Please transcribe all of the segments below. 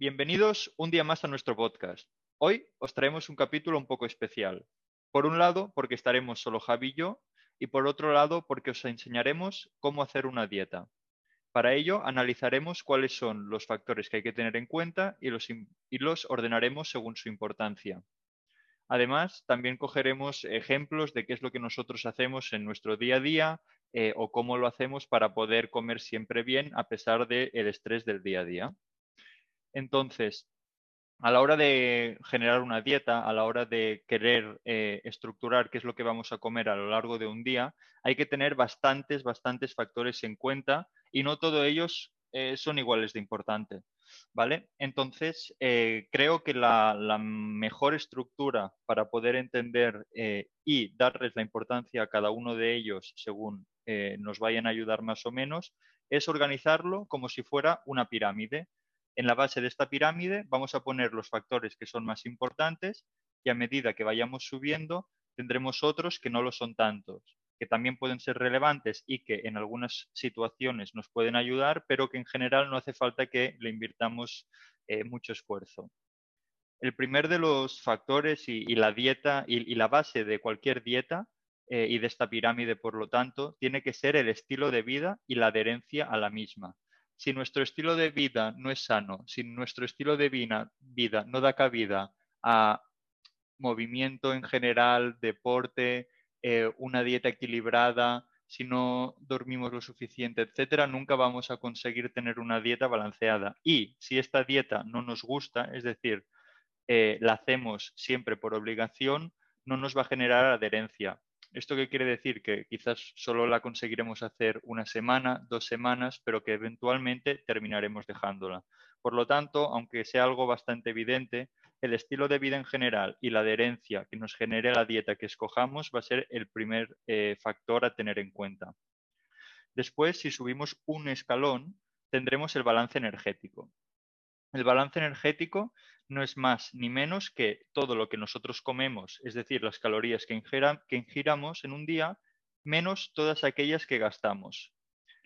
Bienvenidos un día más a nuestro podcast. Hoy os traemos un capítulo un poco especial. Por un lado, porque estaremos solo Javi y yo, y por otro lado, porque os enseñaremos cómo hacer una dieta. Para ello, analizaremos cuáles son los factores que hay que tener en cuenta y los, los ordenaremos según su importancia. Además, también cogeremos ejemplos de qué es lo que nosotros hacemos en nuestro día a día eh, o cómo lo hacemos para poder comer siempre bien a pesar del estrés del día a día. Entonces, a la hora de generar una dieta, a la hora de querer eh, estructurar qué es lo que vamos a comer a lo largo de un día, hay que tener bastantes, bastantes factores en cuenta y no todos ellos eh, son iguales de importante. ¿Vale? Entonces, eh, creo que la, mejor estructura para poder entender y darles la importancia a cada uno de ellos según nos vayan a ayudar más o menos es organizarlo como si fuera una pirámide en la base de esta pirámide vamos a poner los factores que son más importantes y a medida que vayamos subiendo tendremos otros que no lo son tantos, que también pueden ser relevantes y que en algunas situaciones nos pueden ayudar, pero que en general no hace falta que le invirtamos eh, mucho esfuerzo. El primer de los factores y, la dieta y, la base de cualquier dieta eh, y de esta pirámide, por lo tanto, tiene que ser el estilo de vida y la adherencia a la misma si nuestro estilo de vida no es sano, si nuestro estilo de vida, no da cabida a movimiento en general, deporte, eh, una dieta equilibrada, si no dormimos lo suficiente, etcétera, nunca vamos a conseguir tener una dieta balanceada. Y si esta dieta no nos gusta, es decir, eh, la hacemos siempre por obligación, no nos va a generar adherencia. ¿Esto qué quiere decir? Que quizás solo la conseguiremos hacer una semana, dos semanas, pero que eventualmente terminaremos dejándola. Por lo tanto, aunque sea algo bastante evidente, el estilo de vida en general y la adherencia que nos genere la dieta que escojamos va a ser el primer eh, factor a tener en cuenta. Después, si subimos un escalón, tendremos el balance energético. El balance energético no es más ni menos que todo lo que nosotros comemos, es decir, las calorías que, ingiramos en un día, menos todas aquellas que gastamos.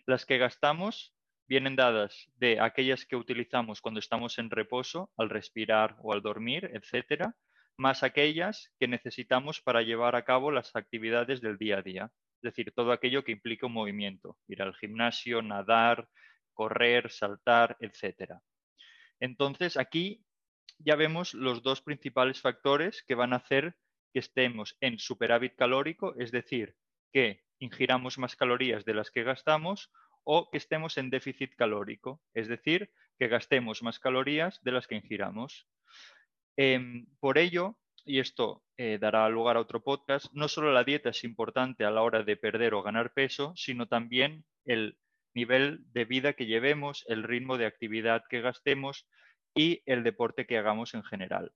Las que gastamos vienen dadas de aquellas que utilizamos cuando estamos en reposo, al respirar o al dormir, etcétera, más aquellas que necesitamos para llevar a cabo las actividades del día a día, es decir, todo aquello que implica un movimiento, ir al gimnasio, nadar, correr, saltar, etcétera. Entonces, aquí ya vemos los dos principales factores que van a hacer que estemos en superávit calórico, es decir, que ingiramos más calorías de las que gastamos, o que estemos en déficit calórico, es decir, que gastemos más calorías de las que ingiramos. Em, por ello, y esto eh, dará lugar a otro podcast, no solo la dieta es importante a la hora de perder o ganar peso, sino también el nivel de vida que llevemos, el ritmo de actividad que gastemos y el deporte que hagamos en general.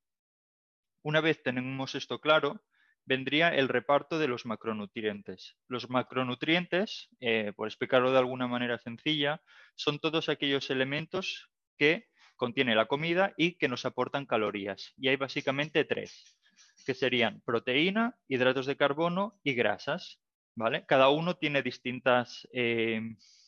Una vez tenemos esto claro, vendría el reparto de los macronutrientes. Los macronutrientes, eh, por explicarlo de alguna manera sencilla, son todos aquellos elementos que contiene la comida y que nos aportan calorías. Y hay básicamente tres, que serían proteína, hidratos de carbono y grasas. ¿vale? Cada uno tiene distintas, eh,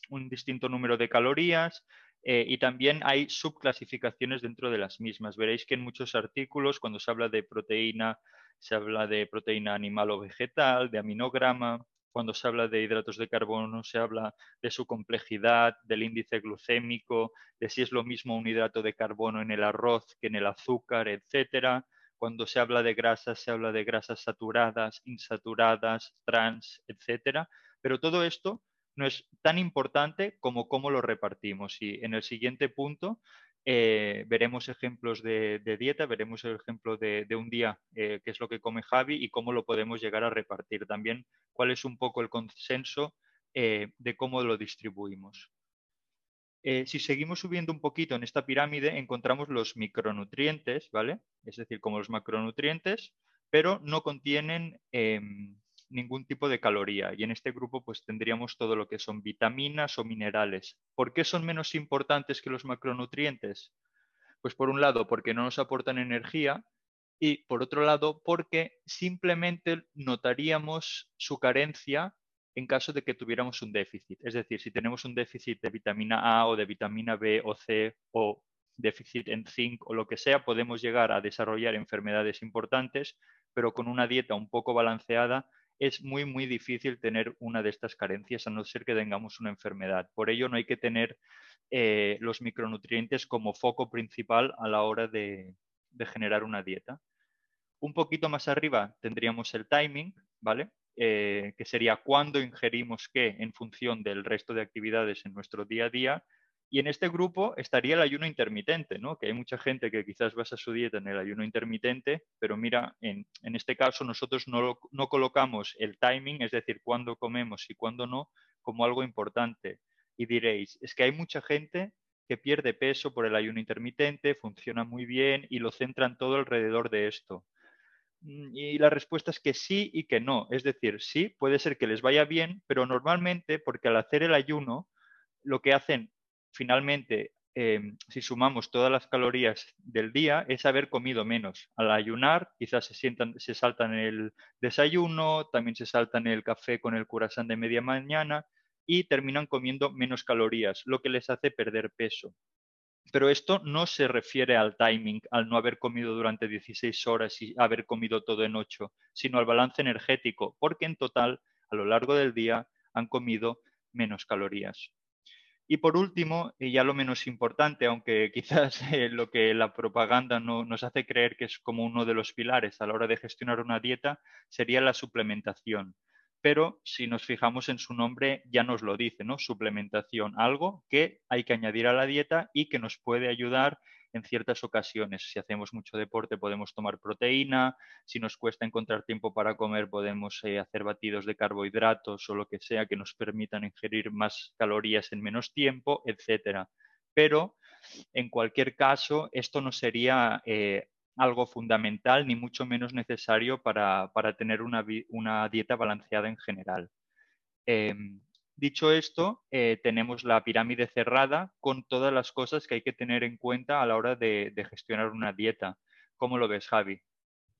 un distinto número de calorías, eh, y también hay subclasificaciones dentro de las mismas. Veréis que en muchos artículos, cuando se habla de proteína, se habla de proteína animal o vegetal, de aminograma. Cuando se habla de hidratos de carbono, se habla de su complejidad, del índice glucémico, de si es lo mismo un hidrato de carbono en el arroz que en el azúcar, etcétera. Cuando se habla de grasas, se habla de grasas saturadas, insaturadas, trans, etcétera. Pero todo esto no es tan importante como cómo lo repartimos. Y en el siguiente punto eh, veremos ejemplos de, dieta, veremos el ejemplo de, un día, eh, qué es lo que come Javi y cómo lo podemos llegar a repartir. También cuál es un poco el consenso eh, de cómo lo distribuimos. si seguimos subiendo un poquito en esta pirámide, encontramos los micronutrientes, ¿vale? Es decir, como los macronutrientes, pero no contienen em, ningún tipo de caloría. Y en este grupo pues tendríamos todo lo que son vitaminas o minerales. ¿Por qué son menos importantes que los macronutrientes? Pues por un lado porque no nos aportan energía y por otro lado porque simplemente notaríamos su carencia en caso de que tuviéramos un déficit. Es decir, si tenemos un déficit de vitamina A o de vitamina B o C o déficit en zinc o lo que sea, podemos llegar a desarrollar enfermedades importantes, pero con una dieta un poco balanceada es muy, muy difícil tener una de estas carencias a no ser que tengamos una enfermedad. Por ello, no hay que tener eh, los micronutrientes como foco principal a la hora de, generar una dieta. Un poquito más arriba tendríamos el timing, ¿vale? Eh, que sería cuándo ingerimos qué en función del resto de actividades en nuestro día a día y en este grupo estaría el ayuno intermitente, ¿no? que hay mucha gente que quizás basa su dieta en el ayuno intermitente, pero mira, en, este caso nosotros no, no, colocamos el timing, es decir, cuándo comemos y cuándo no, como algo importante. Y diréis, es que hay mucha gente que pierde peso por el ayuno intermitente, funciona muy bien y lo centran todo alrededor de esto. Mm, y la respuesta es que sí y que no. Es decir, sí, puede ser que les vaya bien, pero normalmente porque al hacer el ayuno, lo que hacen finalmente, em, si sumamos todas las calorías del día, es haber comido menos. Al ayunar, quizás se, sientan, se saltan el desayuno, también se saltan el café con el curasán de media mañana y terminan comiendo menos calorías, lo que les hace perder peso. Pero esto no se refiere al timing, al no haber comido durante 16 horas y haber comido todo en 8, sino al balance energético, porque en total, a lo largo del día, han comido menos calorías. Y por último, y ya lo menos importante, aunque quizás eh, lo que la propaganda no, nos hace creer que es como uno de los pilares a la hora de gestionar una dieta, sería la suplementación. Pero si nos fijamos en su nombre, ya nos lo dice, ¿no? Suplementación, algo que hay que añadir a la dieta y que nos puede ayudar en ciertas ocasiones. Si hacemos mucho deporte podemos tomar proteína, si nos cuesta encontrar tiempo para comer podemos eh, hacer batidos de carbohidratos o lo que sea que nos permitan ingerir más calorías en menos tiempo, etcétera. Pero en cualquier caso, esto no sería eh, algo fundamental ni mucho menos necesario para, tener una, una, dieta balanceada en general. Em, Dicho esto, eh, tenemos la pirámide cerrada con todas las cosas que hay que tener en cuenta a la hora de, gestionar una dieta. ¿Cómo lo ves, Javi?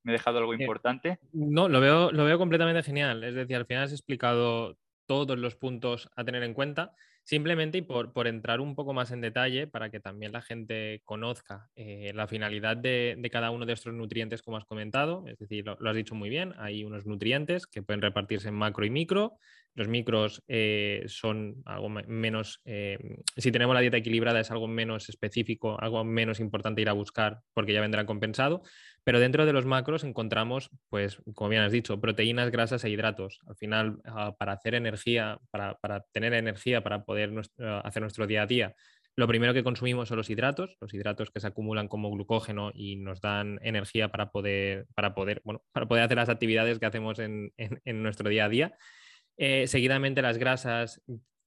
¿Me he dejado algo eh, importante? no, lo veo, lo veo completamente genial. Es decir, al final has explicado todos los puntos a tener en cuenta. Simplemente y por, entrar un poco más en detalle para que también la gente conozca eh, la finalidad de, cada uno de estos nutrientes, como has comentado. Es decir, lo, has dicho muy bien, hay unos nutrientes que pueden repartirse en macro y micro. Los micros eh, son algo menos, eh, si tenemos la dieta equilibrada es algo menos específico, algo menos importante ir a buscar porque ya vendrá compensado, pero dentro de los macros encontramos, pues, como bien has dicho, proteínas, grasas e hidratos. Al final, ah, para hacer energía, para, tener energía, para poder ah, hacer nuestro día a día, lo primero que consumimos son los hidratos, los hidratos que se acumulan como glucógeno y nos dan energía para poder, para poder, bueno, para poder hacer las actividades que hacemos en nuestro día a día. Eh, seguidamente las grasas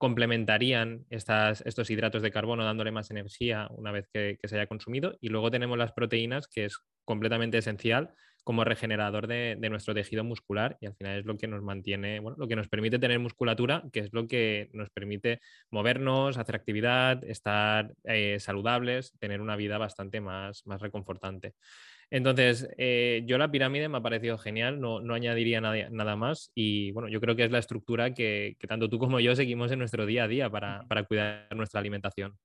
complementarían estos hidratos de carbono dándole más energía una vez que, se haya consumido. Y luego tenemos las proteínas, que es completamente esencial como regenerador de, nuestro tejido muscular y al final es lo que nos mantiene, bueno, lo que nos permite tener musculatura, que es lo que nos permite movernos, hacer actividad, estar eh, saludables, tener una vida bastante más, más reconfortante. Entonces, eh, yo la pirámide me ha parecido genial, no, añadiría nada, más y bueno, yo creo que es la estructura que, tanto tú como yo seguimos en nuestro día a día para, cuidar nuestra alimentación.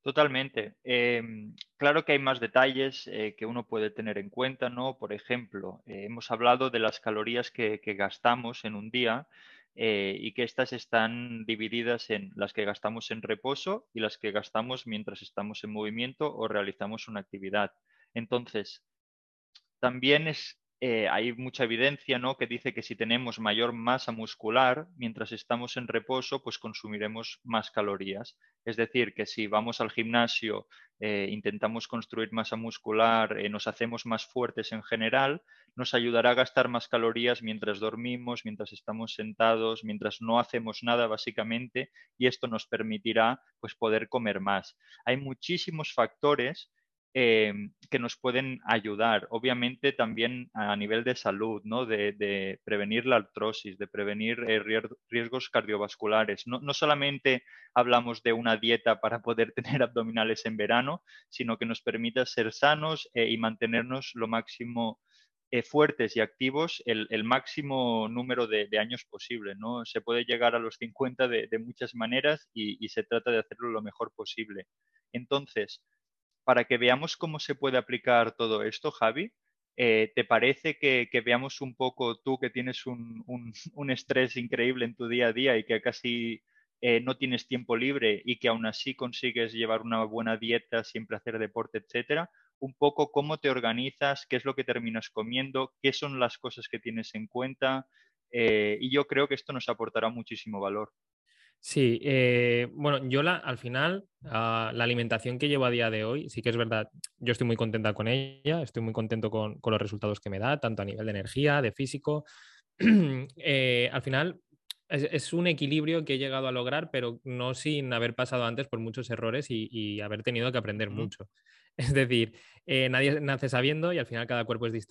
Totalmente. Em, claro que hay más detalles eh, que uno puede tener en cuenta, ¿no? Por ejemplo, eh, hemos hablado de las calorías que, que gastamos en un día y que estas están divididas en las que gastamos en reposo y las que gastamos mientras estamos en movimiento o realizamos una actividad. Entonces, también es, eh, hay mucha evidencia ¿no? que dice que si tenemos mayor masa muscular mientras estamos en reposo, pues consumiremos más calorías. Es decir, que si vamos al gimnasio, eh, intentamos construir masa muscular, eh, nos hacemos más fuertes en general, nos ayudará a gastar más calorías mientras dormimos, mientras estamos sentados, mientras no hacemos nada básicamente, y esto nos permitirá pues, poder comer más. Hay muchísimos factores Em, que nos pueden ayudar. Obviamente también a nivel de salud, ¿no? de, prevenir la artrosis, de prevenir eh, riesgos cardiovasculares. No, solamente hablamos de una dieta para poder tener abdominales en verano, sino que nos permita ser sanos eh, y mantenernos lo máximo eh, fuertes y activos el, máximo número de, años posible. ¿no? Se puede llegar a los 50 de, muchas maneras y, se trata de hacerlo lo mejor posible. Entonces, para que veamos cómo se puede aplicar todo esto, Javi, eh, ¿te parece que, veamos un poco tú que tienes un, un, estrés increíble en tu día a día y que casi eh, no tienes tiempo libre y que aún así consigues llevar una buena dieta, siempre hacer deporte, etcétera? un poco cómo te organizas, qué es lo que terminas comiendo, qué son las cosas que tienes en cuenta. Eh, y yo creo que esto nos aportará muchísimo valor. Sí, eh, bueno, yo la, al final, ah, la alimentación que llevo a día de hoy, sí que es verdad, yo estoy muy contenta con ella, estoy muy contento con, los resultados que me da, tanto a nivel de energía, de físico. Eh, al final, es, un equilibrio que he llegado a lograr, pero no sin haber pasado antes por muchos errores y, haber tenido que aprender mucho. Es decir, eh, nadie nace sabiendo y al final cada cuerpo es,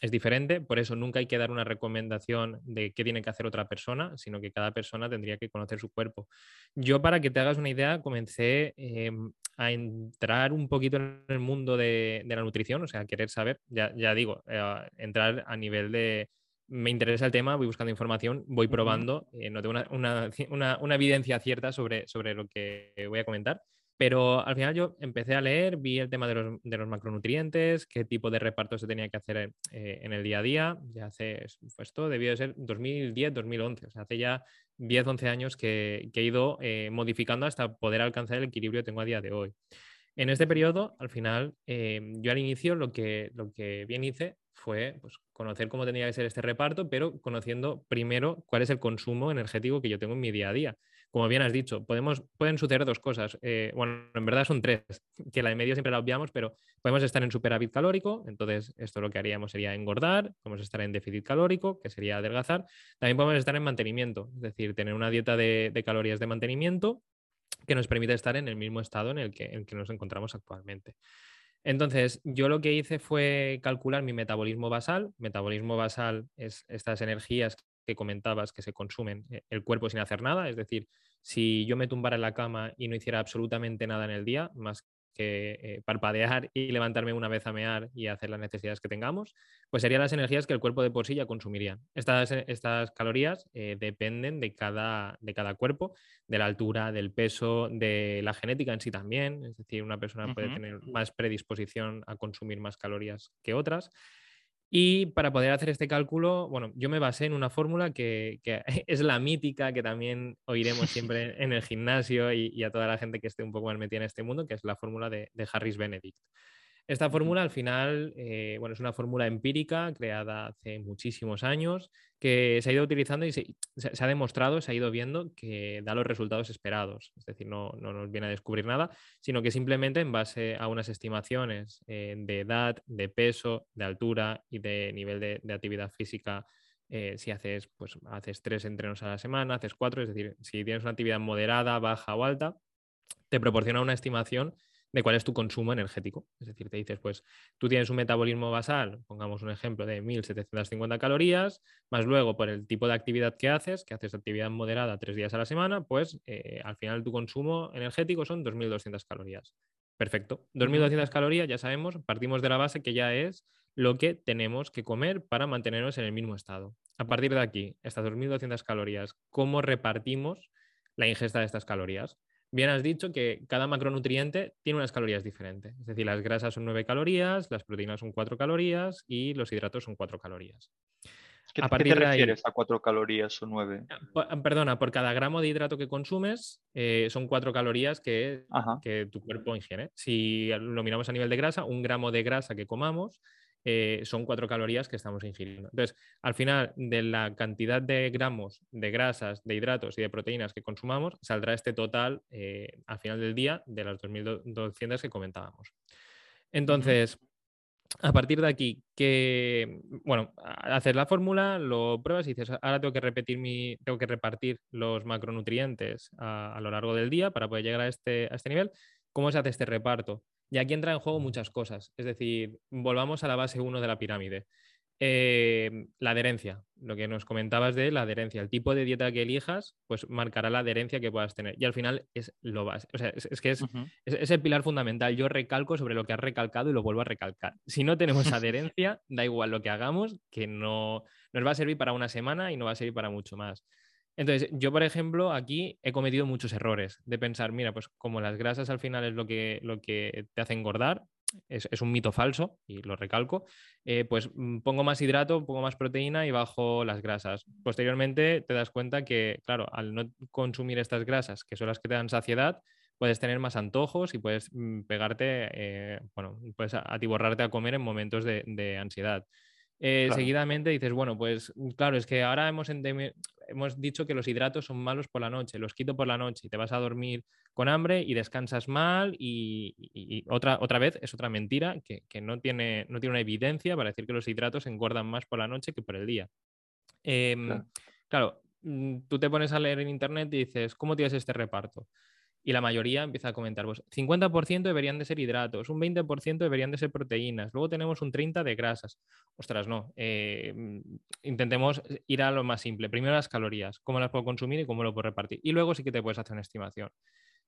es, diferente, por eso nunca hay que dar una recomendación de qué tiene que hacer otra persona, sino que cada persona tendría que conocer su cuerpo. Yo, para que te hagas una idea, comencé em, a entrar un poquito en el mundo de, la nutrición, o sea, querer saber, ya, digo, eh, entrar a nivel de, me interesa el tema, voy buscando información, voy probando, eh, no tengo una, una, evidencia cierta sobre, sobre lo que voy a comentar, pero al final yo empecé a leer, vi el tema de los, de los macronutrientes, qué tipo de reparto se tenía que hacer eh, en el día a día. Ya hace, pues esto debió de ser 2010, 2011, o sea, hace ya 10, 11 años que, he ido eh, modificando hasta poder alcanzar el equilibrio que tengo a día de hoy. En este periodo, al final, eh, yo al inicio lo que, lo que bien hice fue pues, conocer cómo tenía que ser este reparto, pero conociendo primero cuál es el consumo energético que yo tengo en mi día a día como bien has dicho, pueden suceder dos cosas. Eh, bueno, en verdad son tres, que la de medio siempre la obviamos, pero podemos estar en superávit calórico, entonces esto lo que haríamos sería engordar, podemos estar en déficit calórico, que sería adelgazar, también podemos estar en mantenimiento, es decir, tener una dieta de, calorías de mantenimiento que nos permite estar en el mismo estado en el que, en el que nos encontramos actualmente. Entonces, yo lo que hice fue calcular mi metabolismo basal. Metabolismo basal es estas energías que comentabas que se consumen eh, el cuerpo sin hacer nada. Es decir, si yo me tumbara en la cama y no hiciera absolutamente nada en el día, más que eh, parpadear y levantarme una vez a mear y hacer las necesidades que tengamos, pues serían las energías que el cuerpo de por sí ya consumiría. Estas, eh, estas calorías dependen de cada, de cada cuerpo, de la altura, del peso, de la genética en sí también. Es decir, una persona puede tener más predisposición a consumir más calorías que otras. Y para poder hacer este cálculo, bueno, yo me basé en una fórmula que, es la mítica que también oiremos siempre en el gimnasio y, a toda la gente que esté un poco más metida en este mundo, que es la fórmula de, de Harris Benedict. Esta fórmula al final, eh, bueno, es una fórmula empírica creada hace muchísimos años que se ha ido utilizando y se, ha demostrado, se ha ido viendo que da los resultados esperados. Es decir, no, nos viene a descubrir nada, sino que simplemente en base a unas estimaciones eh, de edad, de peso, de altura y de nivel de, actividad física eh, si haces, pues, haces tres entrenos a la semana, haces cuatro, es decir, si tienes una actividad moderada, baja o alta, te proporciona una estimación de cuál es tu consumo energético. Es decir, te dices, pues tú tienes un metabolismo basal, pongamos un ejemplo de 1750 calorías, más luego por el tipo de actividad que haces, que haces actividad moderada tres días a la semana, pues eh, al final tu consumo energético son 2200 calorías. Perfecto. 2200 calorías, ya sabemos, partimos de la base que ya es lo que tenemos que comer para mantenernos en el mismo estado. A partir de aquí, estas 2200 calorías, ¿cómo repartimos la ingesta de estas calorías? Bien has dicho que cada macronutriente tiene unas calorías diferentes. Es decir, las grasas son 9 calorías, las proteínas son 4 calorías y los hidratos son 4 calorías. ¿Qué, a partir te refieres a 4 calorías o 9? Ah, perdona, por cada gramo de hidrato que consumes eh, son 4 calorías que, que, tu cuerpo ingiere. Si lo miramos a nivel de grasa, un gramo de grasa que comamos eh, son cuatro calorías que estamos ingiriendo. Entonces, al final de la cantidad de gramos de grasas, de hidratos y de proteínas que consumamos, saldrá este total eh, al final del día de las 2.200 que comentábamos. Entonces, a partir de aquí, que, bueno, haces la fórmula, lo pruebas y dices, ahora tengo que repetir mi, tengo que repartir los macronutrientes a, lo largo del día para poder llegar a este, a este nivel. ¿Cómo se hace este reparto? Y aquí entra en juego muchas cosas. Es decir, volvamos a la base 1 de la pirámide. Eh, la adherencia, lo que nos comentabas de la adherencia, el tipo de dieta que elijas, pues marcará la adherencia que puedas tener. Y al final es lo básico, o sea, es, que es, es, el pilar fundamental. Yo recalco sobre lo que has recalcado y lo vuelvo a recalcar. Si no tenemos adherencia, da igual lo que hagamos, que no nos va a servir para una semana y no va a servir para mucho más. Entonces, yo, por ejemplo, aquí he cometido muchos errores de pensar, mira, pues como las grasas al final es lo que, lo que te hace engordar, es, un mito falso, y lo recalco, eh, pues mm, pongo más hidrato, pongo más proteína y bajo las grasas. Posteriormente te das cuenta que, claro, al no consumir estas grasas, que son las que te dan saciedad, puedes tener más antojos y puedes mm, pegarte, eh, bueno, puedes atiborrarte a comer en momentos de ansiedad. Eh, seguidamente dices, bueno, pues mm, claro, es que ahora hemos, hemos dicho que los hidratos son malos por la noche, los quito por la noche y te vas a dormir con hambre y descansas mal y, otra, otra vez es otra mentira que, no, tiene, no tiene una evidencia para decir que los hidratos engordan más por la noche que por el día. Em, claro, mm, tú te pones a leer en internet y dices, ¿cómo tienes este reparto? Y la mayoría empieza a comentar, pues 50% deberían de ser hidratos, un 20% deberían de ser proteínas, luego tenemos un 30% de grasas. Ostras, no, eh, intentemos ir a lo más simple. Primero las calorías, cómo las puedo consumir y cómo lo puedo repartir. Y luego sí que te puedes hacer una estimación.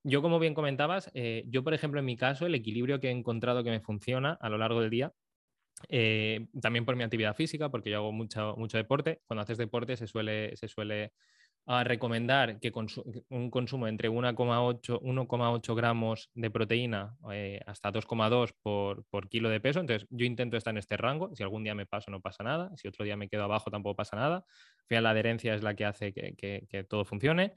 Yo, como bien comentabas, eh, yo, por ejemplo, en mi caso, el equilibrio que he encontrado que me funciona a lo largo del día eh, también por mi actividad física, porque yo hago mucho, mucho deporte. Cuando haces deporte se suele, se suele a recomendar que un consumo entre 1,8 gramos de proteína eh, hasta 2,2 por, por, kilo de peso. Entonces, yo intento estar en este rango. Si algún día me paso, no pasa nada. Si otro día me quedo abajo, tampoco pasa nada. Al final, la adherencia es la que hace que, todo funcione.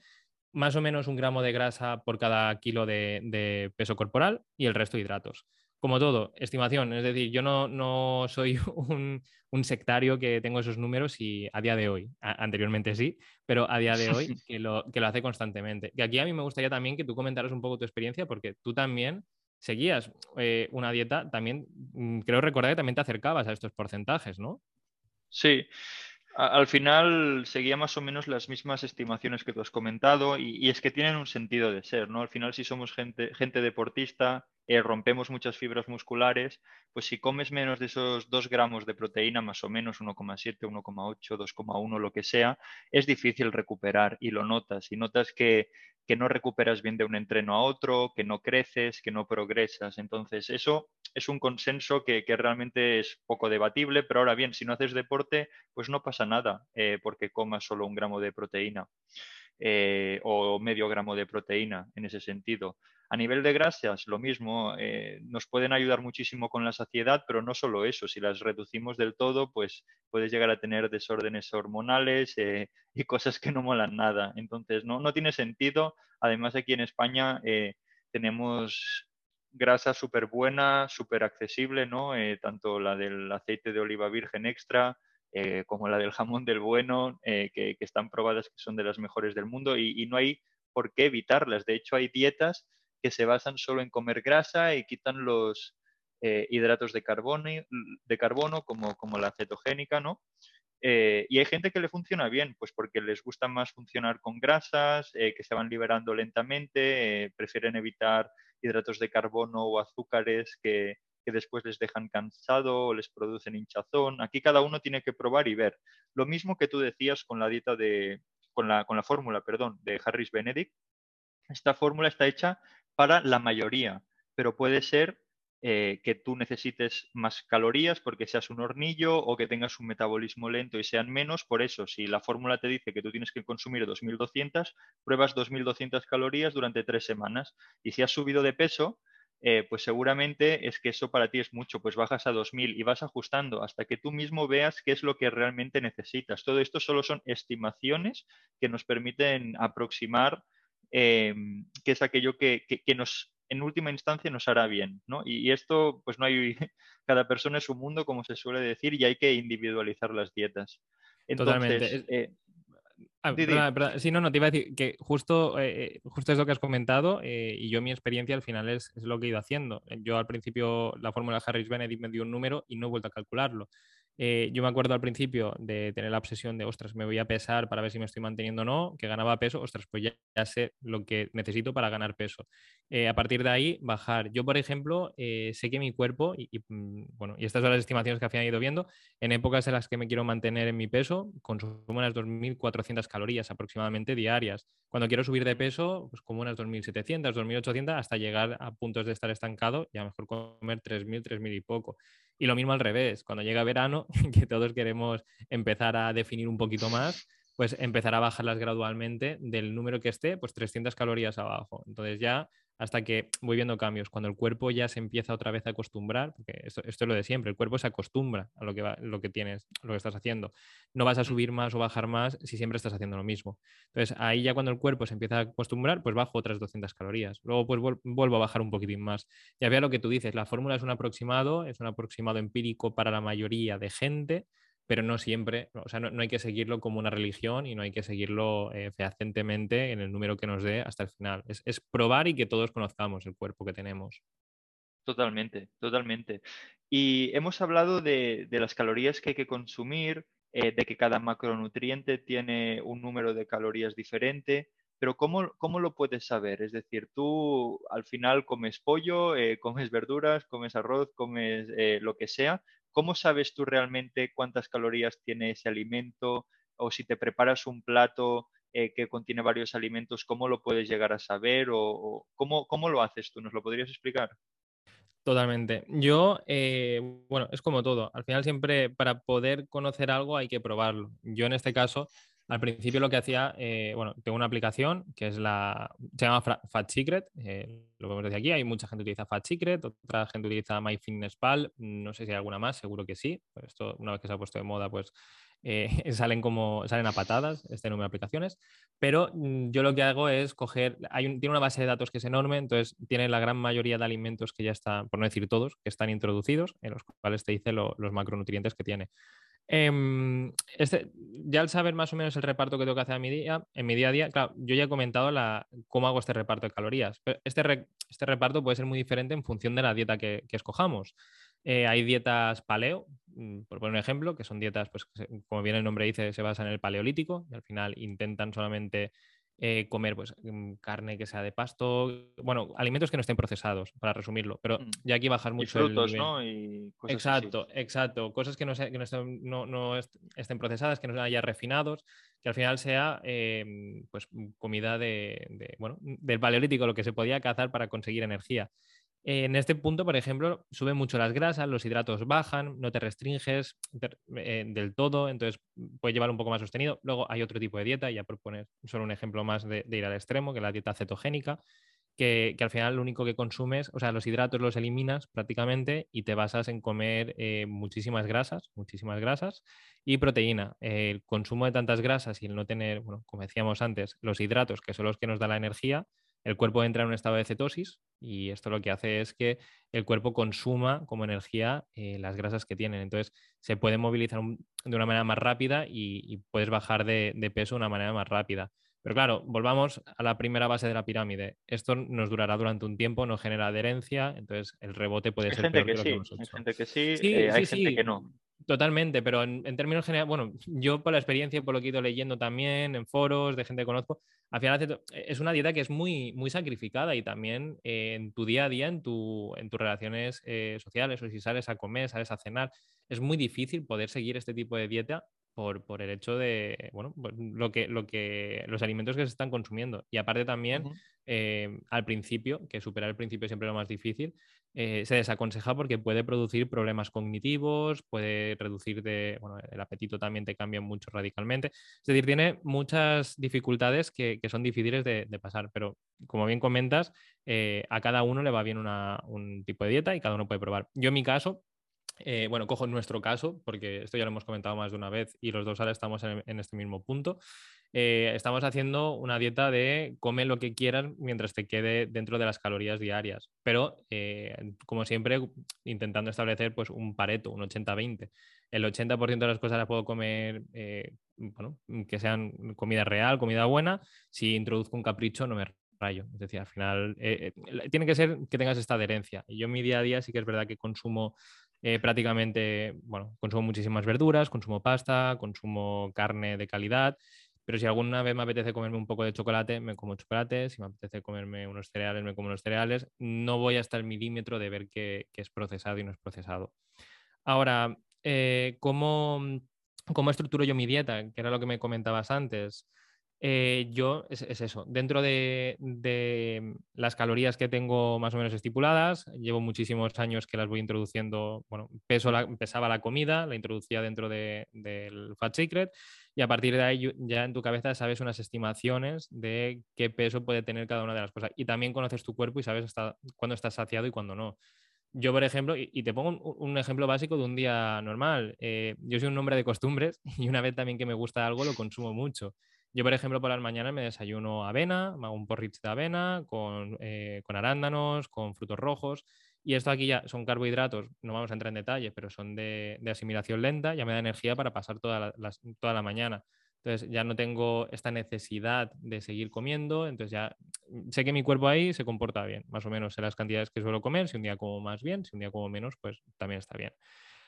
Más o menos un gramo de grasa por cada kilo de peso corporal y el resto de hidratos como todo, estimación. Es decir, yo no, soy un, sectario que tengo esos números y a día de hoy, anteriormente sí, pero a día de hoy que lo, que lo hace constantemente. Y aquí a mí me gustaría también que tú comentaras un poco tu experiencia, porque tú también seguías eh, una dieta, también mm, creo recordar que también te acercabas a estos porcentajes, ¿no? Sí, al final seguía más o menos las mismas estimaciones que tú has comentado y, es que tienen un sentido de ser, ¿no? Al final si somos gente, gente deportista, eh, rompemos muchas fibras musculares, pues si comes menos de esos 2 gramos de proteína, más o menos 1,7, 1,8, 2,1, lo que sea, es difícil recuperar y lo notas. Y notas que, no recuperas bien de un entreno a otro, que no creces, que no progresas. Entonces, eso es un consenso que, realmente es poco debatible, pero ahora bien, si no haces deporte, pues no pasa nada eh, porque comas solo un gramo de proteína. Eh, o medio gramo de proteína en ese sentido. A nivel de grasas, lo mismo, eh, nos pueden ayudar muchísimo con la saciedad, pero no solo eso, si las reducimos del todo, pues puedes llegar a tener desórdenes hormonales y cosas que no molan nada. Entonces, no, no tiene sentido. Además, aquí en España tenemos grasa súper buena, súper accesible, ¿no? tanto la del aceite de oliva virgen extra, eh, como la del jamón del bueno, eh, que, están probadas que son de las mejores del mundo y, no hay por qué evitarlas. De hecho, hay dietas que se basan solo en comer grasa y quitan los eh, hidratos de carbono, de carbono como, como la cetogénica, ¿no? y hay gente que le funciona bien, pues porque les gusta más funcionar con grasas, que se van liberando lentamente, prefieren evitar hidratos de carbono o azúcares que, que después les dejan cansado o les producen hinchazón. Aquí cada uno tiene que probar y ver. Lo mismo que tú decías con la dieta de, con la, con la fórmula, perdón, de Harris Benedict. Esta fórmula está hecha para la mayoría, pero puede ser eh, que tú necesites más calorías porque seas un hornillo o que tengas un metabolismo lento y sean menos. Por eso, si la fórmula te dice que tú tienes que consumir 2.200, pruebas 2.200 calorías durante tres semanas. Y si has subido de peso, eh, pues seguramente es que eso para ti es mucho, pues bajas a 2000 y vas ajustando hasta que tú mismo veas qué es lo que realmente necesitas. Todo esto solo son estimaciones que nos permiten aproximar em, qué es aquello que, nos en última instancia nos hará bien, ¿no? Y, esto, pues no hay, cada persona es un mundo, como se suele decir, y hay que individualizar las dietas. Totalmente. Eh, Ah, sí, no, no, te iba a decir que justo, eh, justo es lo que has comentado eh, y yo mi experiencia al final es, lo que he ido haciendo. Yo al principio la fórmula Harris Benedict me dio un número y no he vuelto a calcularlo. Eh, yo me acuerdo al principio de tener la obsesión de, ostras, me voy a pesar para ver si me estoy manteniendo o no, que ganaba peso, ostras, pues ya, sé lo que necesito para ganar peso. Eh, a partir de ahí, bajar. Yo, por ejemplo, eh, sé que mi cuerpo, y, mm, bueno, y estas son las estimaciones que he ido viendo, en épocas en las que me quiero mantener en mi peso, consumo unas 2.400 calorías aproximadamente diarias. Cuando quiero subir de peso, pues como unas 2.700, 2.800, hasta llegar a puntos de estar estancado y a lo mejor comer 3.000, 3.000 y poco. Y lo mismo al revés, cuando llega verano, que todos queremos empezar a definir un poquito más, pues empezar a bajarlas gradualmente del número que esté, pues 300 calorías abajo. Entonces ya hasta que voy viendo cambios. Cuando el cuerpo ya se empieza otra vez a acostumbrar, porque esto, es lo de siempre, el cuerpo se acostumbra a lo que, lo que tienes, lo que estás haciendo. No vas a subir más o bajar más si siempre estás haciendo lo mismo. Entonces ahí ya cuando el cuerpo se empieza a acostumbrar, pues bajo otras 200 calorías. Luego pues vuelvo a bajar un poquitín más. Ya vea lo que tú dices, la fórmula es un aproximado, es un aproximado empírico para la mayoría de gente pero no siempre, o sea, no, hay que seguirlo como una religión y no hay que seguirlo eh, fehacientemente en el número que nos dé hasta el final. Es, probar y que todos conozcamos el cuerpo que tenemos. Totalmente, totalmente. Y hemos hablado de, las calorías que hay que consumir, eh, de que cada macronutriente tiene un número de calorías diferente, pero ¿cómo, cómo lo puedes saber? Es decir, tú al final comes pollo, eh, comes verduras, comes arroz, comes lo que sea, ¿cómo sabes tú realmente cuántas calorías tiene ese alimento? O si te preparas un plato eh, que contiene varios alimentos, ¿cómo lo puedes llegar a saber? ¿O, cómo, lo haces tú? ¿Nos lo podrías explicar? Totalmente. Yo, eh, bueno, es como todo. Al final siempre para poder conocer algo hay que probarlo. Yo en este caso al principio lo que hacía, eh, bueno, tengo una aplicación que es la, se llama Fat Secret, eh, lo podemos decir aquí, hay mucha gente que utiliza Fat Secret, otra gente utiliza MyFitnessPal, no sé si hay alguna más, seguro que sí, pero esto una vez que se ha puesto de moda, pues eh, salen como, salen a patadas este número de aplicaciones, pero mm, yo lo que hago es coger, hay tiene una base de datos que es enorme, entonces tiene la gran mayoría de alimentos que ya están, por no decir todos, que están introducidos, en los cuales te dice los macronutrientes que tiene. Em, este, ya al saber más o menos el reparto que tengo que hacer en mi día, en mi día a día, claro, yo ya he comentado la, cómo hago este reparto de calorías. Pero este, este reparto puede ser muy diferente en función de la dieta que, escojamos. Eh, hay dietas paleo, mm, por poner un ejemplo, que son dietas, pues, como bien el nombre dice, se basan en el paleolítico y al final intentan solamente eh, comer pues, mm, carne que sea de pasto, bueno, alimentos que no estén procesados, para resumirlo, pero mm. ya aquí bajar mucho frutos, ¿no? Y exacto, exacto, cosas que, no, que no, estén, procesadas, que no haya refinados, que al final sea em, pues, comida de, bueno, del paleolítico, lo que se podía cazar para conseguir energía. En este punto, por ejemplo, suben mucho las grasas, los hidratos bajan, no te restringes eh, del todo, entonces puedes llevar un poco más sostenido. Luego hay otro tipo de dieta, ya por poner solo un ejemplo más de, ir al extremo, que es la dieta cetogénica, que, al final lo único que consumes, o sea, los hidratos los eliminas prácticamente y te basas en comer eh, muchísimas grasas, muchísimas grasas y proteína. el consumo de tantas grasas y el no tener, bueno, como decíamos antes, los hidratos, que son los que nos da la energía, el cuerpo entra en un estado de cetosis y esto lo que hace es que el cuerpo consuma como energía eh, las grasas que tienen. Entonces se puede movilizar de una manera más rápida y, puedes bajar de, peso de una manera más rápida. Pero claro, volvamos a la primera base de la pirámide. Esto nos durará durante un tiempo, no genera adherencia, entonces el rebote puede ser peor que, sí, Hay gente que sí, eh, hay gente que no. Totalmente, pero en, términos generales, bueno, yo por la experiencia y por lo que he ido leyendo también en foros de gente que conozco, al final es una dieta que es muy, muy sacrificada y también eh, en tu día a día, en, tu, en tus relaciones eh, sociales o si sales a comer, sales a cenar, es muy difícil poder seguir este tipo de dieta por, por el hecho de, bueno, pues lo que, lo que, los alimentos que se están consumiendo. Y aparte también, eh, al principio, que superar el principio siempre es lo más difícil, eh, se desaconseja porque puede producir problemas cognitivos, puede reducir de, bueno, el apetito también te cambia mucho radicalmente. Es decir, tiene muchas dificultades que, son difíciles de, pasar, pero como bien comentas, eh, a cada uno le va bien un tipo de dieta y cada uno puede probar. Yo en mi caso, eh, bueno, cojo nuestro caso, porque esto ya lo hemos comentado más de una vez y los dos ahora estamos en este mismo punto. Eh, estamos haciendo una dieta de come lo que quieras mientras te quede dentro de las calorías diarias, pero eh, como siempre intentando establecer pues un pareto, un 80-20. El 80% de las cosas las puedo comer, bueno, que sean comida real, comida buena. Si introduzco un capricho no me rayo. Es decir, al final tiene que ser que tengas esta adherencia. Y yo en mi día a día sí que es verdad que consumo Eh, prácticamente, bueno, consumo muchísimas verduras, consumo pasta, consumo carne de calidad, pero si alguna vez me apetece comerme un poco de chocolate, me como chocolate, si me apetece comerme unos cereales, me como unos cereales, no voy hasta el milímetro de ver qué, es procesado y no es procesado. Ahora, eh, ¿cómo, ¿cómo estructuro yo mi dieta? Que era lo que me comentabas antes. Eh, yo, es, eso, dentro de, las calorías que tengo más o menos estipuladas, llevo muchísimos años que las voy introduciendo, bueno, peso pesaba la comida, la introducía dentro del Fat Secret y a partir de ahí ya en tu cabeza sabes unas estimaciones de qué peso puede tener cada una de las cosas y también conoces tu cuerpo y sabes hasta cuándo estás saciado y cuándo no. Yo, por ejemplo, y, te pongo un, ejemplo básico de un día normal. Eh, yo soy un hombre de costumbres y una vez también que me gusta algo lo consumo mucho. Yo, por ejemplo, por las mañanas me desayuno avena, me hago un porridge de avena con, eh, con, arándanos, con frutos rojos. Y esto aquí ya son carbohidratos, no vamos a entrar en detalle, pero son de, asimilación lenta, ya me da energía para pasar toda la, toda la mañana. Entonces ya no tengo esta necesidad de seguir comiendo, entonces ya sé que mi cuerpo ahí se comporta bien, más o menos en las cantidades que suelo comer, si un día como más bien, si un día como menos, pues también está bien.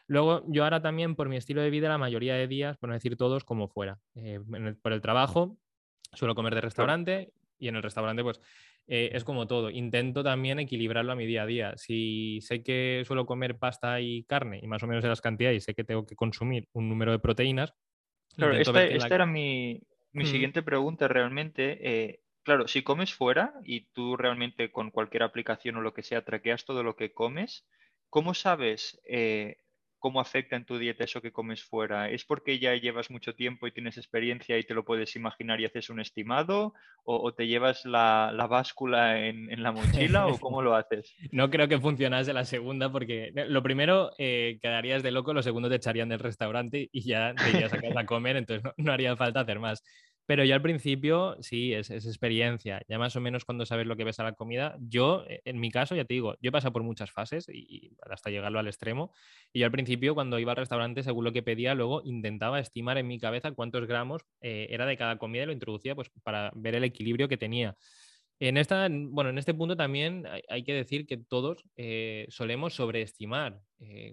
Luego, yo ahora también, por mi estilo de vida, la mayoría de días, por no decir todos, como fuera. Eh, por el trabajo, suelo comer de restaurante y en el restaurante, pues eh, es como todo. Intento también equilibrarlo a mi día a día. Si sé que suelo comer pasta y carne y más o menos en las cantidades y sé que tengo que consumir un número de proteínas. Claro, esta, era mi, siguiente pregunta realmente. Eh, claro, si comes fuera y tú realmente con cualquier aplicación o lo que sea traqueas todo lo que comes, ¿cómo sabes cómo afecta en tu dieta eso que comes fuera? ¿Es porque ya llevas mucho tiempo y tienes experiencia y te lo puedes imaginar y haces un estimado? ¿O, te llevas la, báscula en, la mochila o cómo lo haces? No creo que funcionase la segunda porque eh, lo primero eh, quedarías de loco, lo segundo te echarían del restaurante y ya te irías a casa a comer, entonces no haría falta hacer más. Pero yo al principio, sí, es, experiencia. Ya más o menos cuando sabes lo que ves a la comida, yo, eh, en mi caso, ya te digo, yo he pasado por muchas fases y, hasta llegarlo al extremo. Y yo al principio, cuando iba al restaurante, según lo que pedía, luego intentaba estimar en mi cabeza cuántos gramos eh, era de cada comida y lo introducía pues, para ver el equilibrio que tenía. En, esta, bueno, en este punto también hay, que decir que todos eh, solemos sobreestimar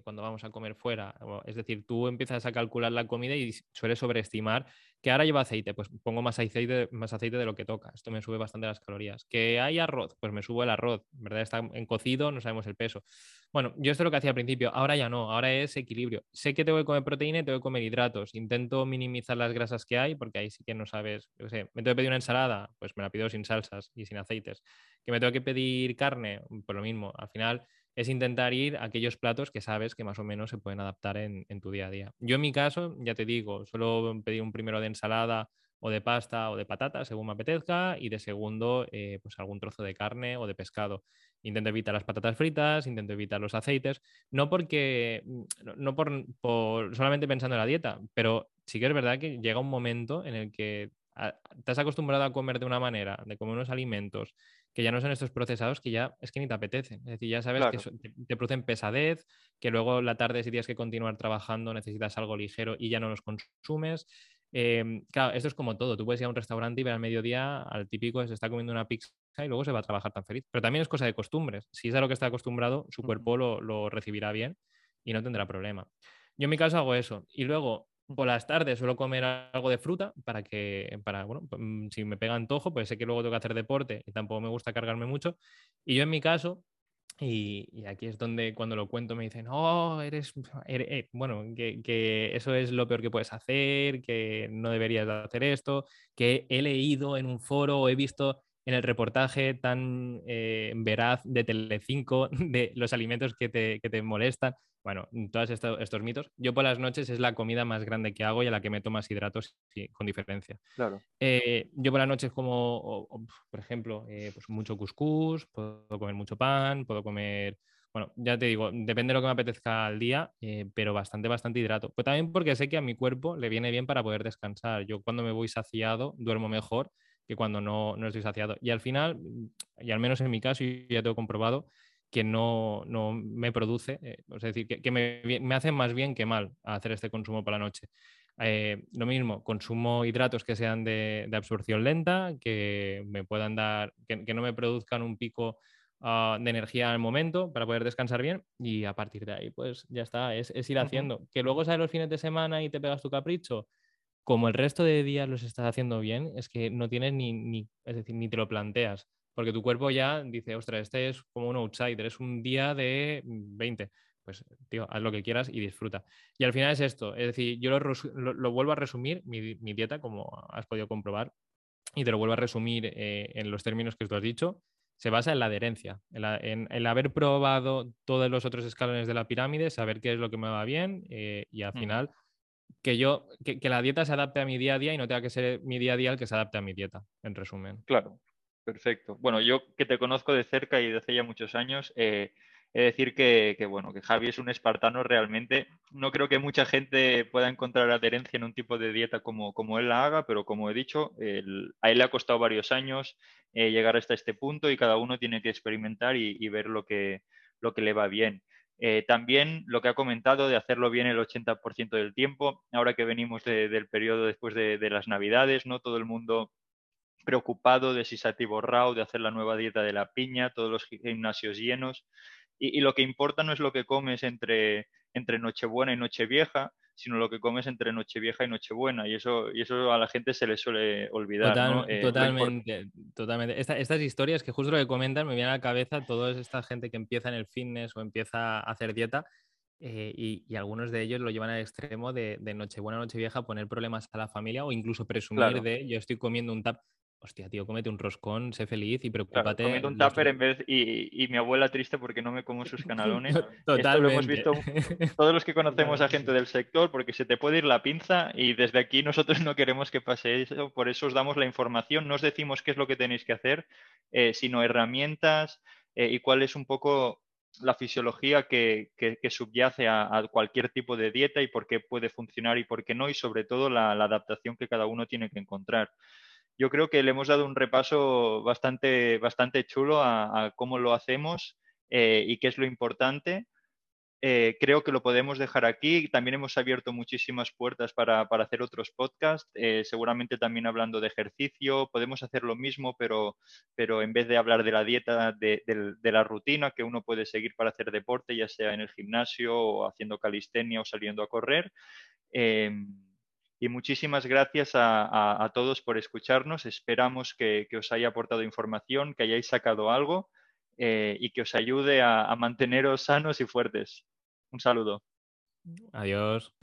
cuando vamos a comer fuera. Es decir, tú empiezas a calcular la comida y sueles sobreestimar que ahora lleva aceite, pues pongo más aceite, más aceite de lo que toca. Esto me sube bastante las calorías. Que hay arroz, pues me subo el arroz. ¿Verdad? Está en cocido, no sabemos el peso. Bueno, yo esto es lo que hacía al principio. Ahora ya no, ahora es equilibrio. Sé que tengo que comer proteína y tengo que comer hidratos. Intento minimizar las grasas que hay porque ahí sí que no sabes. Yo sé, me tengo que pedir una ensalada, pues me la pido sin salsas y sin aceites. Que me tengo que pedir carne, pues lo mismo. Al final es intentar ir a aquellos platos que sabes que más o menos se pueden adaptar en, tu día a día. Yo en mi caso, ya te digo, suelo pedir un primero de ensalada o de pasta o de patata, según me apetezca, y de segundo, eh, pues algún trozo de carne o de pescado. Intento evitar las patatas fritas, intento evitar los aceites, no porque, no por, solamente pensando en la dieta, pero sí que es verdad que llega un momento en el que te has acostumbrado a comer de una manera, de comer unos alimentos que ya no son estos procesados que ya es que ni te apetecen. Es decir, ya sabes que te, producen pesadez, que luego la tarde si tienes que continuar trabajando necesitas algo ligero y ya no los consumes. Em, claro, esto es como todo. Tú puedes ir a un restaurante y ver al mediodía al típico se está comiendo una pizza y luego se va a trabajar tan feliz. Pero también es cosa de costumbres. Si es a lo que está acostumbrado, su cuerpo lo, lo recibirá bien y no tendrá problema. Yo en mi caso hago eso. Y luego, por las tardes suelo comer algo de fruta para que, para, bueno, pues, mm, si me pega antojo, pues sé que luego tengo que hacer deporte y tampoco me gusta cargarme mucho. Y yo en mi caso, y, aquí es donde cuando lo cuento me dicen, oh, eres, eh", bueno, que, que, eso es lo peor que puedes hacer, que no deberías hacer esto, que he leído en un foro o he visto en el reportaje tan eh, veraz de Telecinco de los alimentos que te, que te molestan. Bueno, todos estos, mitos. Yo por las noches es la comida más grande que hago y a la que meto más hidratos con diferencia. Claro. Eh, yo por las noches como, por ejemplo, eh, pues mucho cuscús, puedo comer mucho pan, puedo comer, bueno, ya te digo, depende de lo que me apetezca al día, eh, pero bastante, bastante hidrato. Pues también porque sé que a mi cuerpo le viene bien para poder descansar. Yo cuando me voy saciado duermo mejor que cuando no, no estoy saciado. Y al final, y al menos en mi caso, y ya tengo comprobado, que no, no me produce, eh, es decir, que, me, me, hace más bien que mal hacer este consumo por la noche. Eh, lo mismo, consumo hidratos que sean de, de absorción lenta, que me puedan dar, que, que, no me produzcan un pico ah, de energía al momento para poder descansar bien y a partir de ahí, pues ya está, es, ir haciendo. Que luego sales los fines de semana y te pegas tu capricho, como el resto de días los estás haciendo bien, es que no tienes ni, ni, es decir, ni te lo planteas, porque tu cuerpo ya dice, ostras, este es como un outsider, es un día de 20 pues, tío, haz lo que quieras y disfruta. Y al final es esto, es decir, yo lo, vuelvo a resumir, mi, dieta, como has podido comprobar, y te lo vuelvo a resumir eh, en los términos que tú has dicho, se basa en la adherencia, en, el haber probado todos los otros escalones de la pirámide, saber qué es lo que me va bien eh, y al final que yo, que, la dieta se adapte a mi día a día y no tenga que ser mi día a día el que se adapte a mi dieta, en resumen. Claro, perfecto. Bueno, yo que te conozco de cerca y de hace ya muchos años, eh, He decir que, bueno, que Javi es un espartano realmente. No creo que mucha gente pueda encontrar adherencia en un tipo de dieta como, como él la haga, pero como he dicho, a él le ha costado varios años eh, llegar hasta este punto y cada uno tiene que experimentar y, ver lo que, lo que le va bien. Eh, también lo que ha comentado de hacerlo bien el 80% del tiempo, ahora que venimos del periodo después de, las navidades, ¿no? Todo el mundo preocupado de si se ha atiborrado, de hacer la nueva dieta de la piña, todos los gimnasios llenos y, lo que importa no es lo que comes entre, entre Nochebuena y Nochevieja, sino lo que comes entre Nochevieja y Nochebuena. Y eso, y eso a la gente se le suele olvidar. Eh, totalmente, totalmente. estas historias que justo lo que comentan me vienen a la cabeza toda esta gente que empieza en el fitness o empieza a hacer dieta. Eh, y, algunos de ellos lo llevan al extremo de, de Nochebuena, Nochevieja, poner problemas a la familia o incluso presumir de yo estoy comiendo un tap hostia, tío, cómete un roscón, sé feliz y preocúpate. Claro, un tupper en vez y, mi abuela triste porque no me como sus canalones. Esto lo hemos visto todos los que conocemos a gente del sector porque se te puede ir la pinza y desde aquí nosotros no queremos que pase eso, por eso os damos la información, no os decimos qué es lo que tenéis que hacer, eh, sino herramientas eh, y cuál es un poco la fisiología que, subyace a, cualquier tipo de dieta y por qué puede funcionar y por qué no, y sobre todo la adaptación que cada uno tiene que encontrar yo creo que le hemos dado un repaso bastante, bastante chulo a, cómo lo hacemos eh, y qué es lo importante. Eh, creo que lo podemos dejar aquí. También hemos abierto muchísimas puertas para, hacer otros podcasts, eh, seguramente también hablando de ejercicio. Podemos hacer lo mismo, pero, pero en vez de hablar de la dieta, de, de, la rutina que uno puede seguir para hacer deporte, ya sea en el gimnasio o haciendo calistenia o saliendo a correr. Y muchísimas gracias a, todos por escucharnos. Esperamos que, os haya aportado información, que hayáis sacado algo eh, y que os ayude a manteneros sanos y fuertes. Un saludo. Adiós.